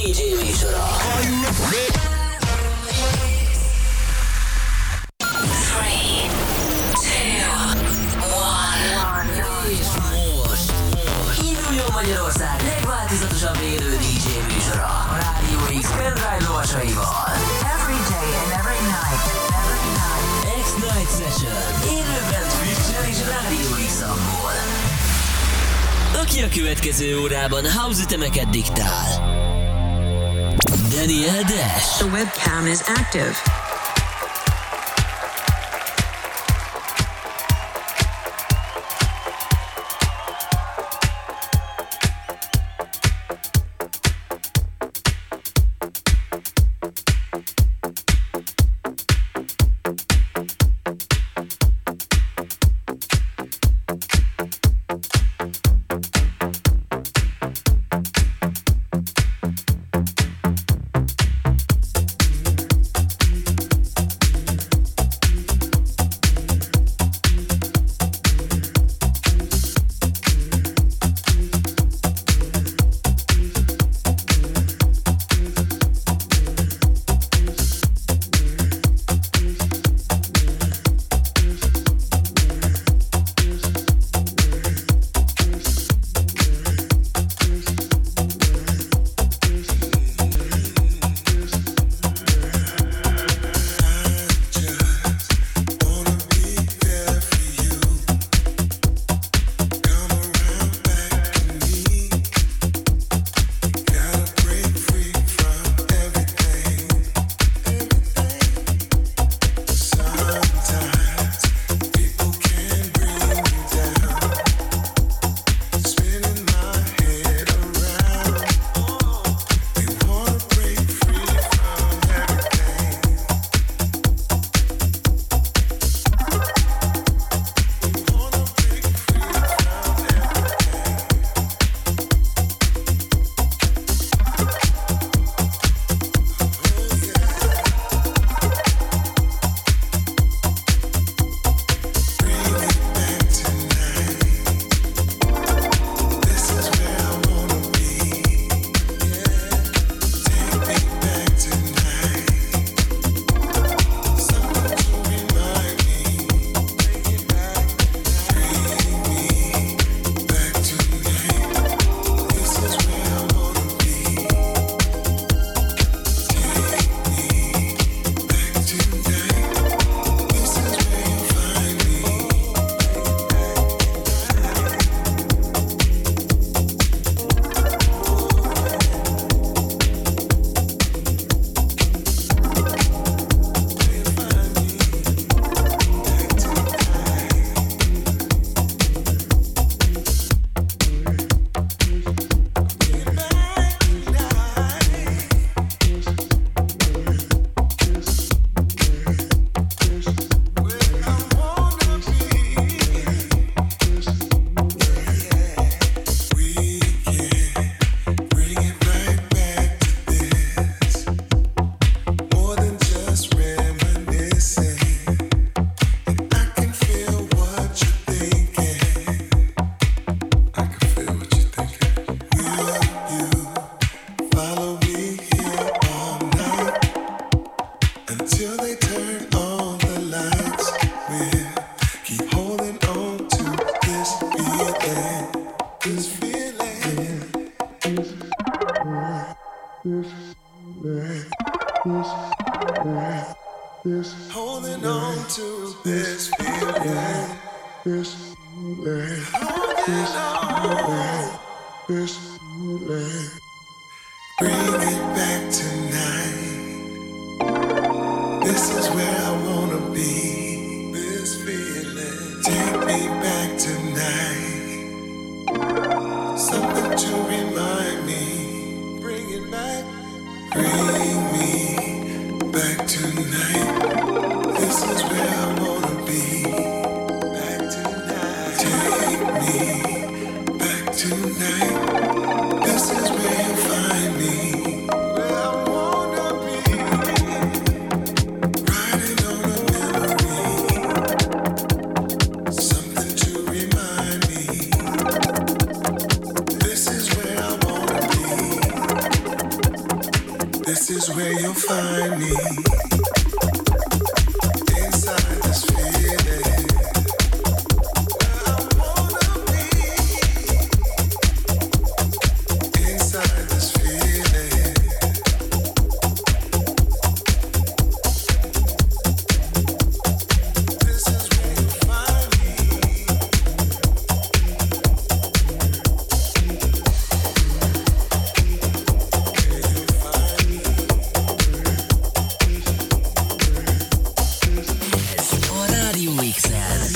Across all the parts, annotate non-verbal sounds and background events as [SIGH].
DJ műsora. Three, two, one. És most induljon Magyarország. A Rádió. Every day and every night. Every night. X-Night Session. Élőben Twitch-en és X-amból. Aki a következő órában house ütemeket diktál. The webcam is active.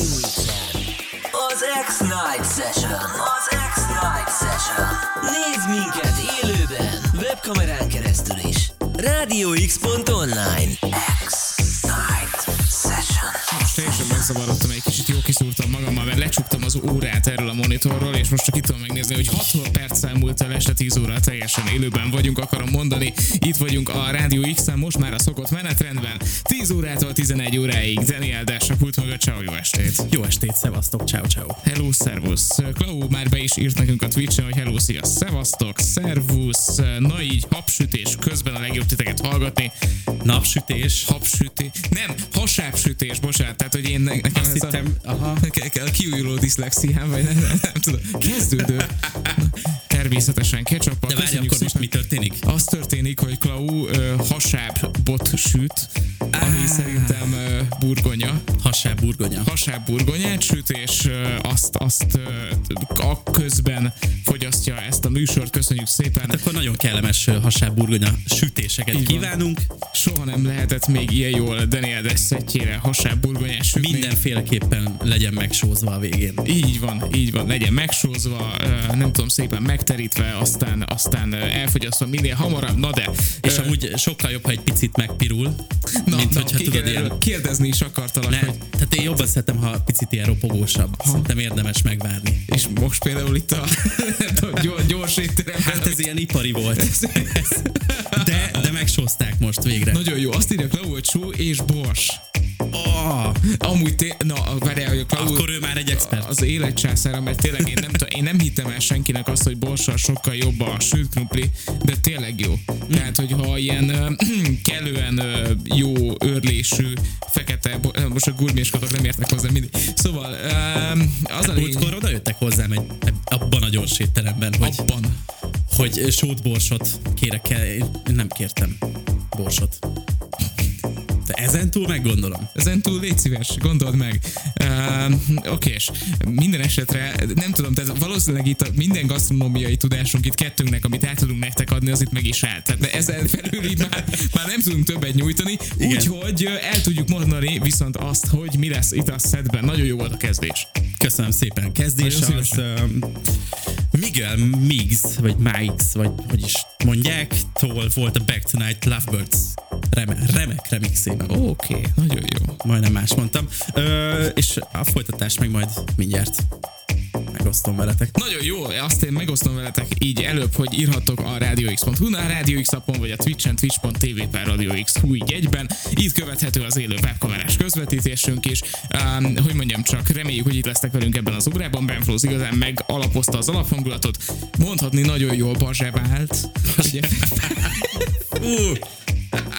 Az X-Night Session. Az X-Night Session. Nézd minket élőben, webkamerán keresztül is. Radio-X.online X-Night Session. Most teljesen megzavarodtam, órát erről a monitorról, és most csak itt tudom megnézni, hogy 6 perc számult el este 10 óra, teljesen élőben vagyunk, akarom mondani. Itt vagyunk a Rádió x most már a szokott menetrendben. 10 órától 11 óráig. Daniel Dash a pult maga, ciao, jó estét! Jó estét, szevasztok, ciao ciao. Hello, szervusz! Klau már be is írt nekünk a Twitch-en, hogy hello, szia, szevasztok, szervusz! Na így, habsütés közben a legjobb titeket hallgatni. Napsütés. Habsütés, nem, hasábsütés, bocsánat, tehát hogy én ne- nekem Azt ez hittem, a, aha. A kiújuló diszlexiám, vagy nem, nem tudom, kezdődő. Természetesen ketchup De várj, akkor most mi történik? Az történik, hogy Klau ö, hasábbot süt, ami szerintem ö, burgonya. Hasább burgonya. Hasább burgonyát süt, és ö, azt, azt ö, a közben fogyasztja ezt a műsort. Köszönjük szépen. Akkor nagyon kellemes hasább burgonya sütéseket Így van. kívánunk. Soha nem lehetett még ilyen jól Daniel Dessettjére hasább burgonyát sütni. Mindenféleképpen legyen megsózva a végén. Így van, így van, legyen megsózva, ö, nem tudom, szépen megterítve, aztán, aztán elfogyasztva minél hamarabb, na de. És ö, amúgy sokkal jobb, ha egy picit megpirul, na, mint na, hogyha igen, tudod ilyen... Kérdezni is akartalak, Ne, hogy tehát én jobban szeretem, ha picit ilyen ropogósabb. Szerintem érdemes megvárni. és most például itt a [LAUGHS] tudom, gyors, étteremben, Hát ez ilyen ipari volt. De, de megsózták most végre. Nagyon jó, azt írja Klau, hogy só és bors. Oh, Amúgy té- na, várjál, hogy a Klau, akkor ő már egy expert. az életcsászára, mert tényleg én nem, tudom, én nem hittem el senkinek azt, hogy borssal sokkal jobb a sült krumpli, de tényleg jó. Tehát, hogyha ilyen ö, [CLEARS THROAT] kellően ö, jó őrlésű, fekete, bo- most a gurméskodok nem értek hozzá mindig. Szóval ö, az a lényeg, Múltkor oda jöttek hozzám egy, abban a gyors étteremben, hogy, abban. hogy sót borsot kérek el. Én nem kértem borsot. De ezen túl meggondolom. Ezen túl légy szíves, gondold meg. Uh, Oké, és minden esetre, nem tudom, tehát valószínűleg itt a minden gasztronómiai tudásunk itt kettőnknek, amit át tudunk nektek adni, az itt meg is áll. Tehát ezen felül így már, már nem tudunk többet nyújtani, úgyhogy el tudjuk mondani viszont azt, hogy mi lesz itt a szedben. Nagyon jó volt a kezdés. Köszönöm szépen. Kezdés Nagyon az szívesen. um, Miguel Miggs, vagy Miggs, vagy hogy is mondják, tól volt a Back Tonight Lovebirds reme, remek remixében. Oké, okay, nagyon jó. majdnem más mondtam. Ö, és a folytatást meg majd mindjárt megosztom veletek. Nagyon jó, azt én megosztom veletek így előbb, hogy írhatok a radiox.hu, a Radio X appon, vagy a Twitch-en, twitch.tv per Radio X egyben. Itt követhető az élő webkamerás közvetítésünk is. Um, hogy mondjam csak, reméljük, hogy itt lesznek velünk ebben az órában. Ben Flóz igazán megalapozta az alaphangulatot. Mondhatni nagyon jól bazse vált. Ugye, [LAUGHS]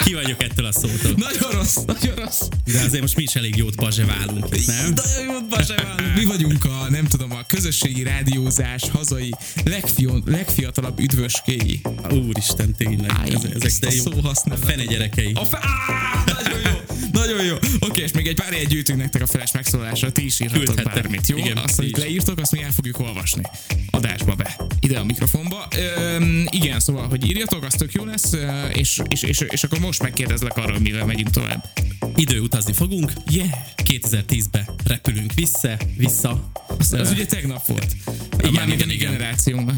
ki vagyok ettől a szótól. nagyon rossz, nagyon rossz. De azért most mi is elég jót bazseválunk, nem? Nagyon jó, bazse vált. Mi vagyunk a, nem tudom, a közösségi rádiózás hazai legfion, legfiatalabb üdvöskéi. Úristen, tényleg. Áj, ezek, ezek de a jó. szóhasználat. A fene gyerekei. A fe... Á, nagyon jó, nagyon jó. Oké, és még egy pár ilyet gyűjtünk nektek a feles megszólalásra, ti is írhatok bármit, jó? Igen, azt, amit leírtok, azt mi el fogjuk olvasni. Adásba be. Ide a mikrofonba. Öm, igen, szóval, hogy írjatok, az tök jó lesz, és, és, és, és akkor most megkérdezlek arról, mivel megyünk tovább. Idő utazni fogunk. Yeah. 2010-be repülünk vissza, vissza. Az, az ugye tegnap volt. Igen, igen, mi igen. generációnknak.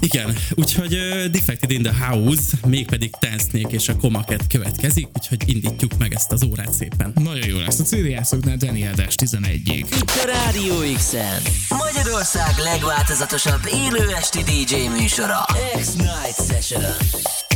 Igen, úgyhogy uh, Defected in the House, mégpedig Ten Snake és a Komaket következik, úgyhogy indítjuk meg ezt az órát szépen. Nagyon jó lesz. A CD játszóknál Daniel Dash 11-ig. Itt a Rádió X-en. Magyarország legváltozatosabb élő esti DJ műsora. X-Night Session.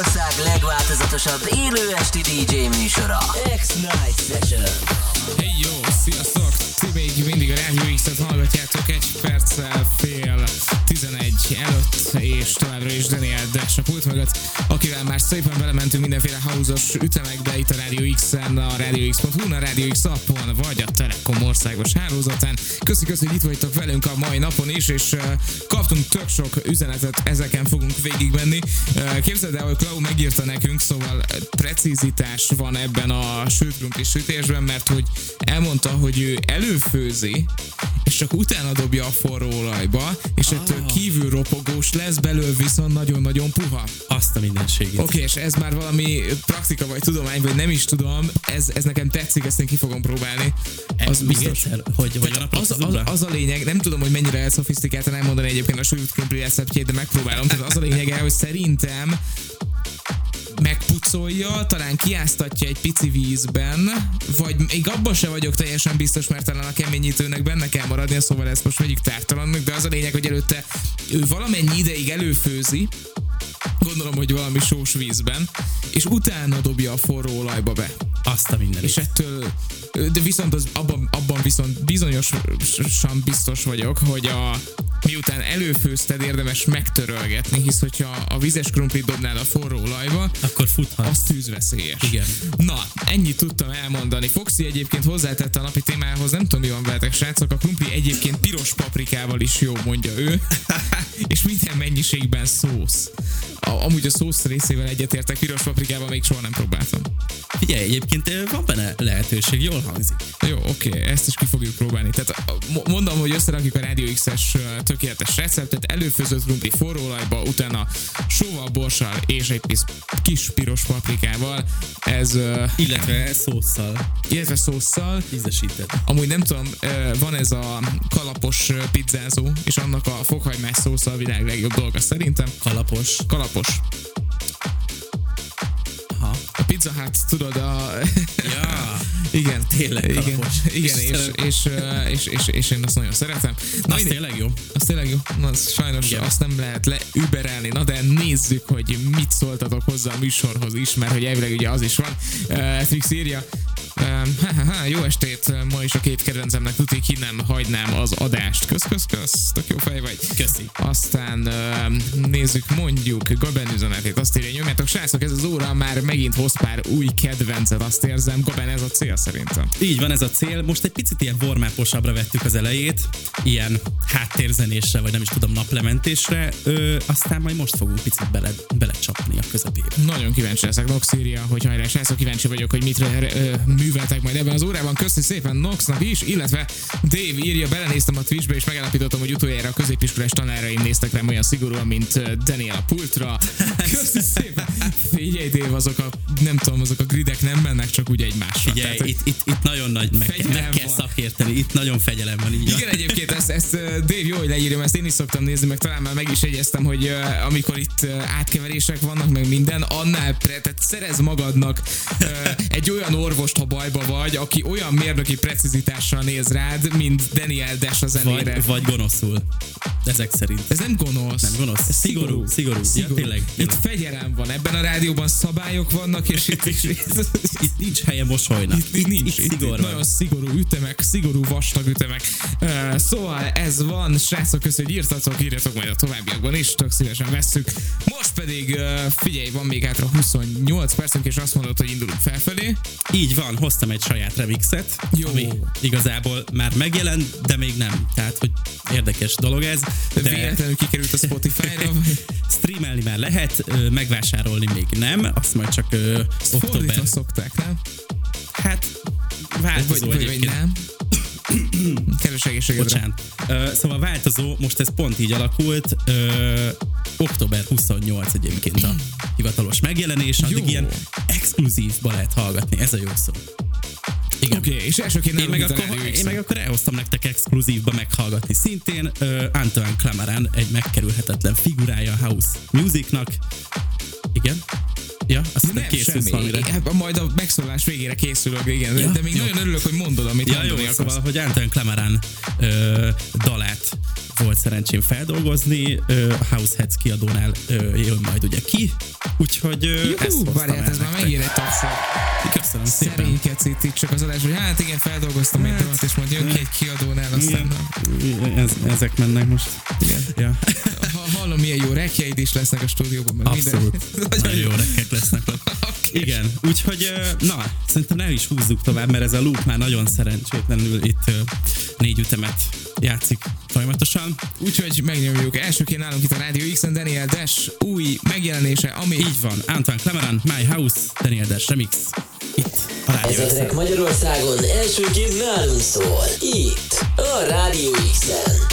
Magyarország legváltozatosabb élő esti DJ műsora. X-Night Session. Hey jó, sziasztok! Ti még mindig a Radio X-et hallgatjátok egy perccel fél 11 előtt, és továbbra is Daniel Dash a pult mögött, akivel már szépen belementünk mindenféle hauzos ütemekbe itt a Radio X-en, a radiox.hu, a Radio X appon, vagy a Telekom országos hálózatán. Köszi, köszi, hogy itt vagytok velünk a mai napon is, és uh, kaptunk tök sok üzenetet, ezeken fogunk végigmenni. Uh, képzeld el, hogy Klau megírta nekünk, szóval precízitás van ebben a sült krumpli sütésben, mert hogy elmondta, hogy ő előfőzi, és csak utána dobja a forró olajba, és ettől kívül ropogós lesz, belül viszont nagyon-nagyon puha. Azt a mindenségét. Oké, okay, és ez már valami praktika vagy tudomány, vagy nem is tudom, ez, ez nekem tetszik, ezt én ki fogom próbálni. Az biztos. egyszer, hogy, hogy Az, az, az, a lényeg, nem tudom, hogy mennyire elszofisztikáltan elmondani egyébként a krumpli receptjét, de megpróbálom. Tehát az a lényeg, hogy szerintem megpucolja, talán kiáztatja egy pici vízben, vagy még abban se vagyok teljesen biztos, mert talán a keményítőnek benne kell maradnia, szóval ezt most vegyük tártalannak, de az a lényeg, hogy előtte ő valamennyi ideig előfőzi, gondolom, hogy valami sós vízben, és utána dobja a forró olajba be. Azt a minden. És ettől, de viszont az, abban, abban viszont bizonyosan biztos vagyok, hogy a, miután előfőzted, érdemes megtörölgetni, hisz hogyha a vizes krumplit dobnál a forró olajba, Akkor futhat. az tűzveszélyes. Igen. Na, ennyit tudtam elmondani. Foxy egyébként hozzátette a napi témához, nem tudom, mi van veletek, srácok, a krumpli egyébként piros paprikával is jó, mondja ő. [LAUGHS] és minden mennyiségben szósz. A, amúgy a szósz részével egyetértek, piros paprikával még soha nem próbáltam. Figyelj, egyébként van benne lehetőség, jól hangzik. Jó, oké, ezt is ki fogjuk próbálni. Tehát mondom, hogy összerakjuk a Radio X-es tökéletes receptet, előfőzött krumpli forróolajba, utána sóval, borssal és egy kis, kis piros paprikával. Ez, Illetve szószal illetve szószal. ízesített. Amúgy nem tudom, van ez a kalapos pizzázó, és annak a fokhagymás szószal a világ legjobb dolga szerintem. Kalapos. Kalapos. Aha. A pizza hát tudod, a... Ja. Igen, Tényleg igen, igen, és, és, ö, és, és, és, én azt nagyon szeretem. Na, Az tényleg jó. Az tényleg jó. Na, az sajnos Igen. azt nem lehet leüberelni. Na de nézzük, hogy mit szóltatok hozzá a műsorhoz is, mert hogy elvileg ugye az is van. Uh, Trix írja, [LAUGHS] ha, ha, ha, jó estét, ma is a két kedvencemnek tuti, ki nem hagynám az adást. Kösz, kösz, kösz, tök jó fej vagy. Köszi. Aztán nézzük mondjuk Gaben üzenetét, azt írja, nyomjátok, srácok, ez az óra már megint hoz pár új kedvencet, azt érzem. Gaben, ez a cél szerintem. Így van ez a cél. Most egy picit ilyen warmáposabbra vettük az elejét, ilyen háttérzenésre, vagy nem is tudom, naplementésre, ö, aztán majd most fogunk picit bele, belecsapni a közepébe. Nagyon kíváncsi leszek, Nox írja, hogy hajrá, srácok, kíváncsi vagyok, hogy mit ö, műveltek majd ebben az órában. Köszi szépen Noxnak is, illetve Dave írja, belenéztem a Twitchbe, és megállapítottam, hogy utoljára a középiskolás tanáraim néztek rám olyan szigorúan, mint Daniel a pultra. Köszi szépen. Figyelj, Dave, azok a, nem tudom, azok a gridek nem mennek csak úgy egymásra. Tehát, hogy- itt, itt, itt nagyon nagy, meg, Fegyelem meg kell van. szakérteni, itt nagyon fegyelem van, így. Igen, egyébként ezt, ezt Dave jó, hogy leírjam, ezt én is szoktam nézni, meg talán már meg is jegyeztem, hogy amikor itt átkeverések vannak, meg minden, annál pre, tehát szerez magadnak egy olyan orvost, ha bajba vagy, aki olyan mérnöki precizitással néz rád, mint Daniel Dash a zenére. Vagy, vagy gonoszul. Ezek szerint. Ez nem gonosz. Nem gonosz. Ez Szigorú, szigorú. Ja, tényleg, Itt tényleg. fegyelem van. Ebben a rádióban szabályok vannak, és itt, is, [LAUGHS] Itt nincs helye mosolynak. Itt, itt nincs. Itt, szigor itt nagyon szigorú ütemek, szigorú vastag ütemek. Uh, szóval ez van, srácok, köszönjük, hogy írtatok, írjatok majd a továbbiakban is, tök szívesen vesszük. Most pedig uh, figyelj, van még hátra 28 percünk, és azt mondod, hogy indulunk felfelé. Így van, hoztam egy saját remixet, Jó. ami igazából már megjelent, de még nem. Tehát, hogy érdekes dolog ez. De... Véletlenül kikerült a Spotify-ra. vagy- [LAUGHS] streamelni már lehet, megvásárolni még nem, azt majd csak ö, október. Fordítva szokták, nem? Hát Vagy, változó vagy, vagy egyébként. nem? [COUGHS] Kedves egészségedre. Bocsánat. Ö, szóval változó, most ez pont így alakult. Ö, október 28 egyébként a hivatalos megjelenés, addig Jó. ilyen exkluzívba lehet hallgatni, ez a jó szó. Igen. Oké, okay, és elsőként Én meg, akkor, én meg akkor elhoztam nektek exkluzívba meghallgatni szintén uh, Antoine Clamaran egy megkerülhetetlen figurája a House Musicnak. Igen? Ja, azt hiszem Nem, készülsz valamire. Hát Majd a megszólás végére készülök, igen. Ja, de még jó. nagyon örülök, hogy mondod, amit Ja, mondani jó, akarsz. szóval, hogy Antoine Clamaran ö, dalát volt szerencsém feldolgozni, ö, a Househeads kiadónál jön majd ugye ki, úgyhogy ö, ezt várját, ez már megír egy tapsot. Köszönöm szépen. Szerénykedsz itt csak az adás, hogy hát igen, feldolgoztam egy Hát, dalat, és majd jön ki egy kiadónál, aztán Igen, ez, ezek mennek most. Igen. Ja. ha hallom, milyen jó rekjeid is lesznek a stúdióban, Abszolút. minden. [LAUGHS] Nagyon jó rekkek lesznek. [LAUGHS] Igen, úgyhogy na, szerintem ne is húzzuk tovább, mert ez a loop már nagyon szerencsétlenül itt négy ütemet játszik folyamatosan. Úgyhogy megnyomjuk. Elsőként nálunk itt a Radio X-en Daniel Dash új megjelenése, ami Így van, Antoine Clamaran, My House, Daniel Dash Remix. Itt, a Ez Rádió a track Magyarországon elsőként nálunk szól. Itt, a Rádió X-en.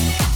you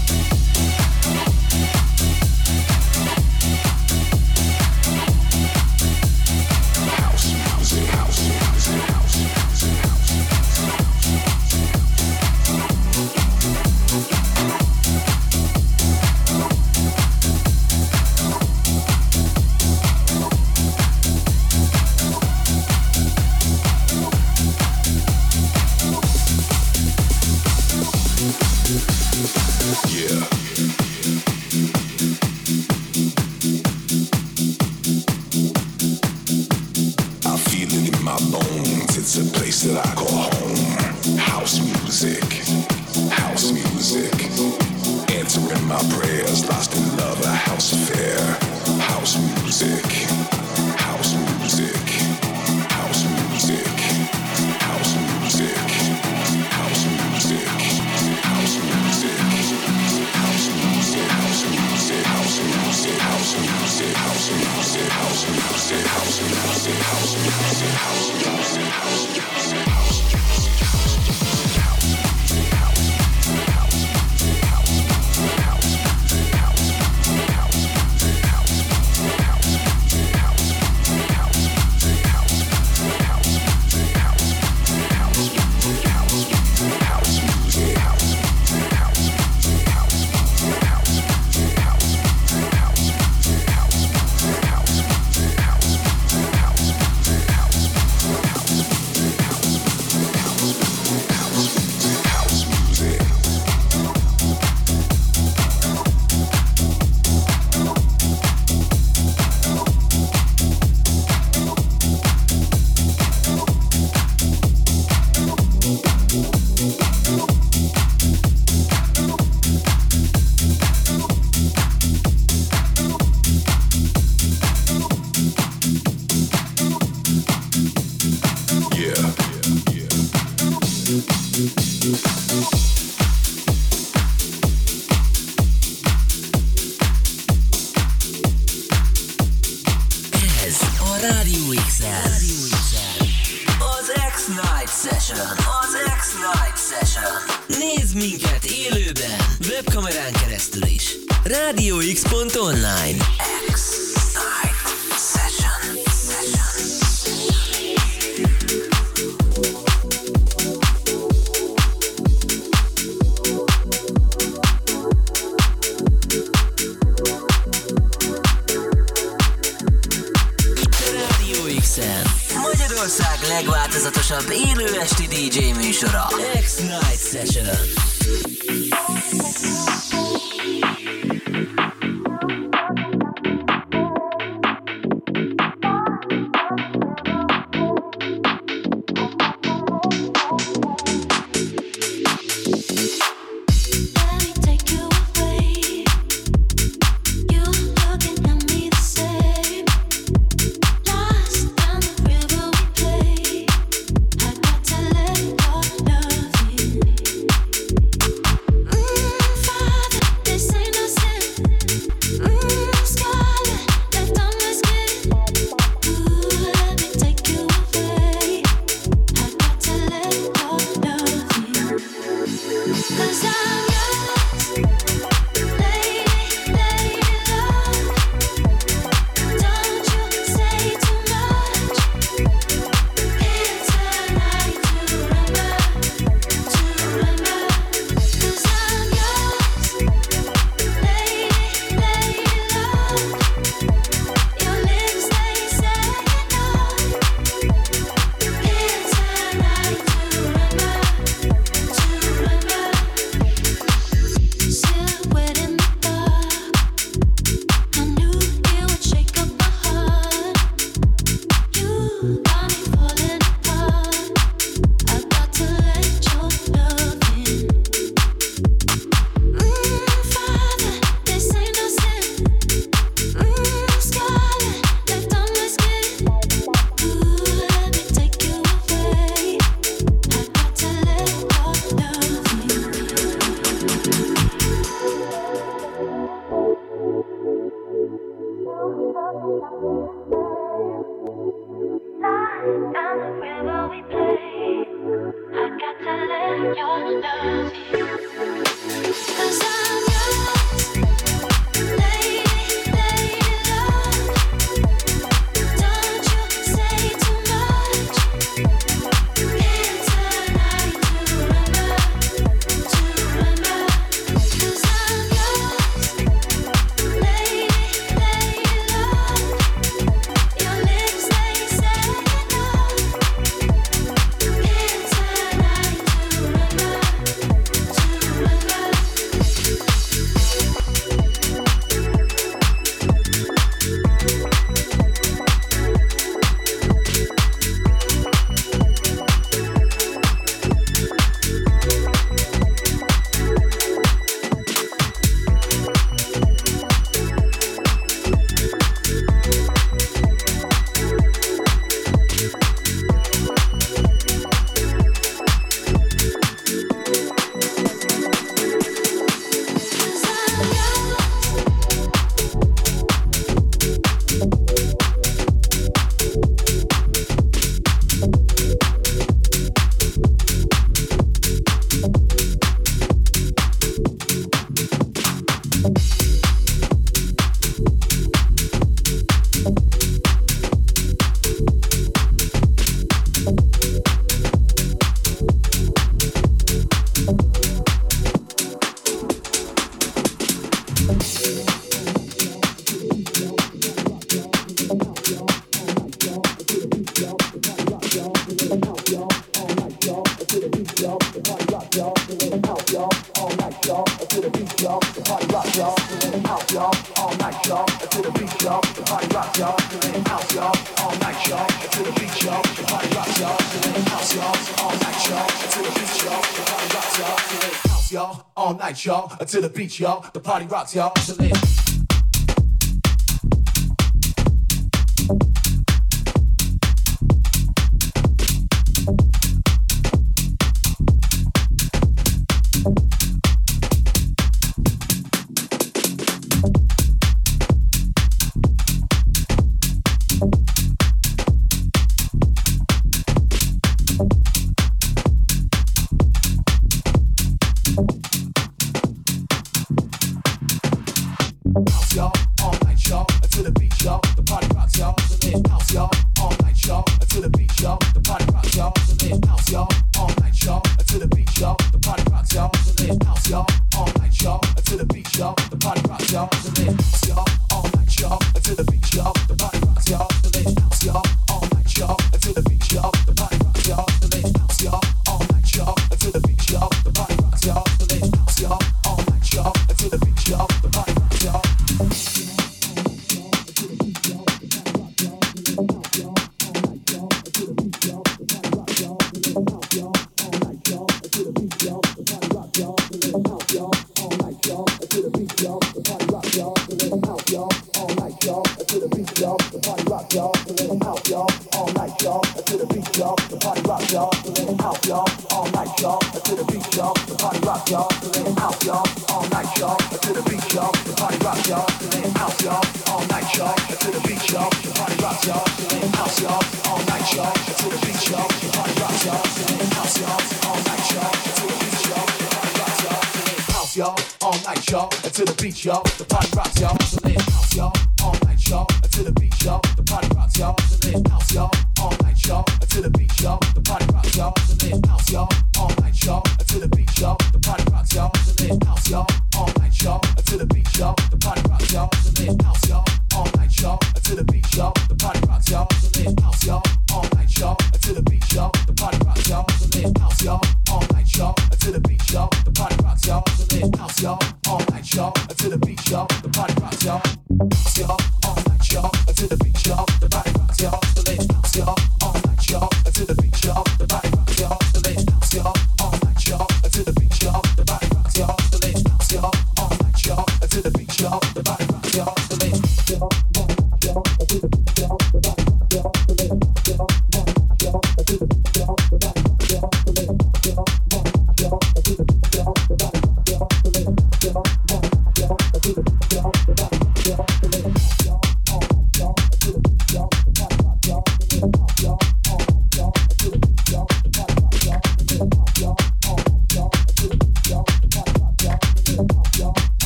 y'all,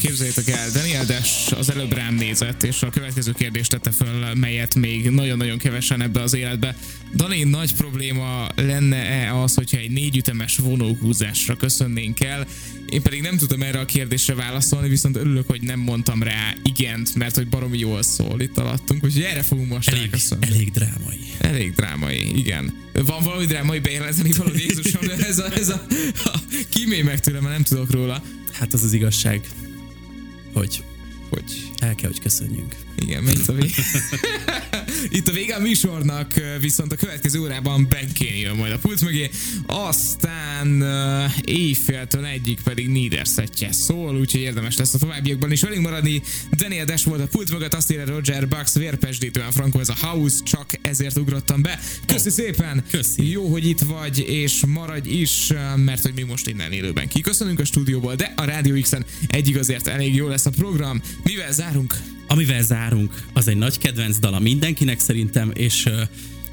Képzeljétek el, Daniel Des az előbb rám nézett, és a következő kérdést tette föl, melyet még nagyon-nagyon kevesen ebbe az életbe. Dani, nagy probléma lenne-e az, hogyha egy négyütemes vonóhúzásra köszönnénk el? Én pedig nem tudtam erre a kérdésre válaszolni, viszont örülök, hogy nem mondtam rá igent, mert hogy baromi jól szól itt alattunk, úgyhogy erre fogunk most Elég, elég drámai. Elég drámai, igen. Van valami drámai bejelenteni való Jézusom, de ez a, ez a, a kímély meg tőlem, mert nem tudok róla, Hát az az igazság, hogy hogy el kell, hogy köszönjünk. igen, megy a vég. [LAUGHS] Itt a vége a műsornak, viszont a következő órában Ben Kane jön majd a pult mögé, aztán uh, éjféltől egyik pedig Niedersetje szól, úgyhogy érdemes lesz a továbbiakban is velünk maradni. Daniel Dash volt a pult mögött, azt írja Roger Bucks, vérpesdítően Franco ez a house, csak ezért ugrottam be. Köszi szépen! Köszi. Jó, hogy itt vagy, és maradj is, mert hogy mi most innen élőben kiköszönünk a stúdióból, de a Rádió X-en egyig azért elég jó lesz a program. Mivel zárunk? Amivel zárunk, az egy nagy kedvenc dala mindenkinek szerintem, és uh,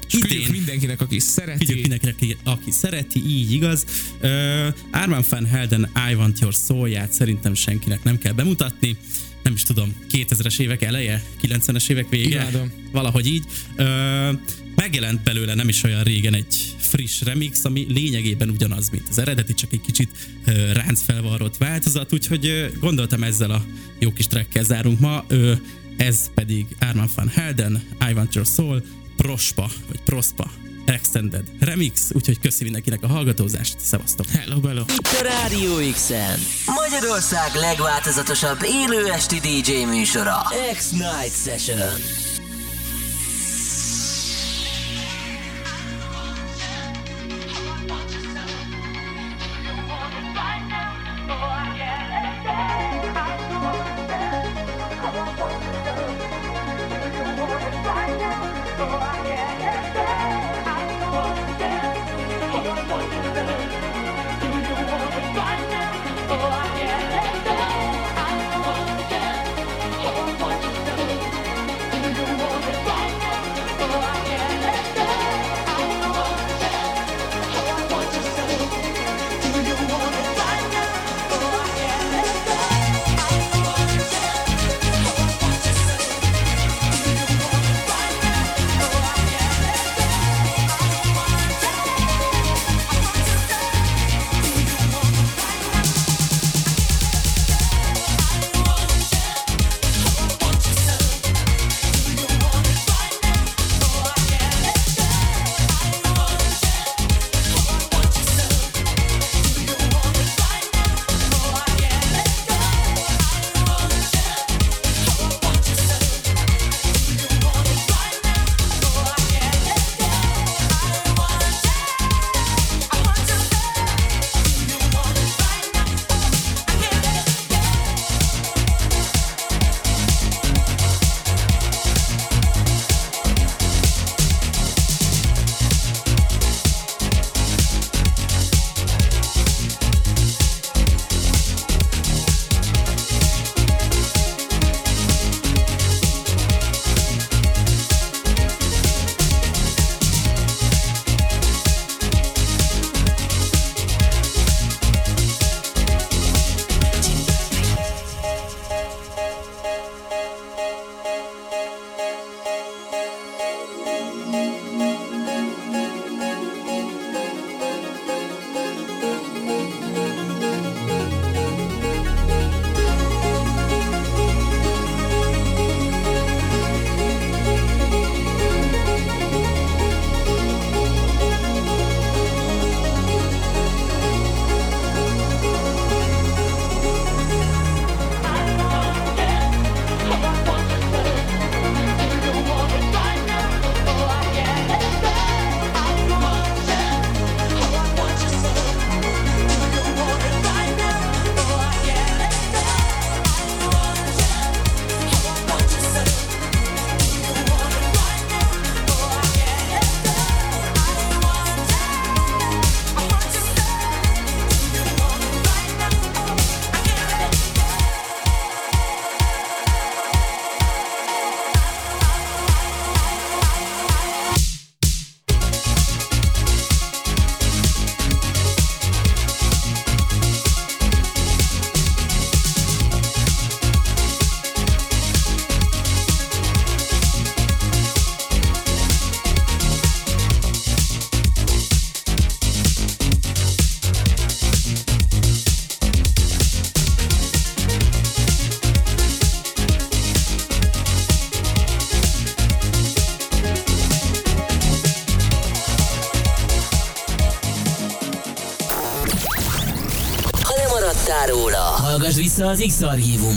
És idén mindenkinek, aki szereti. Küldjük mindenkinek, aki, aki szereti, így igaz. Uh, Arman van Helden I Want Your Soul-ját szerintem senkinek nem kell bemutatni. Nem is tudom, 2000-es évek eleje, 90-es évek vége, Imádom. valahogy így. Uh, megjelent belőle nem is olyan régen egy friss remix, ami lényegében ugyanaz, mint az eredeti, csak egy kicsit uh, ráncfelvarrott változat, úgyhogy gondoltam ezzel a jó kis trackkel zárunk ma. Ez pedig Arman van Helden, I Want Your Soul, Prospa, vagy Prospa, Extended Remix, úgyhogy köszi mindenkinek a hallgatózást, szevasztok! Hello, hello. Itt a Rádió X-en. Magyarország legváltozatosabb élő esti DJ műsora. X-Night Session. Vissza az X-Archívumból.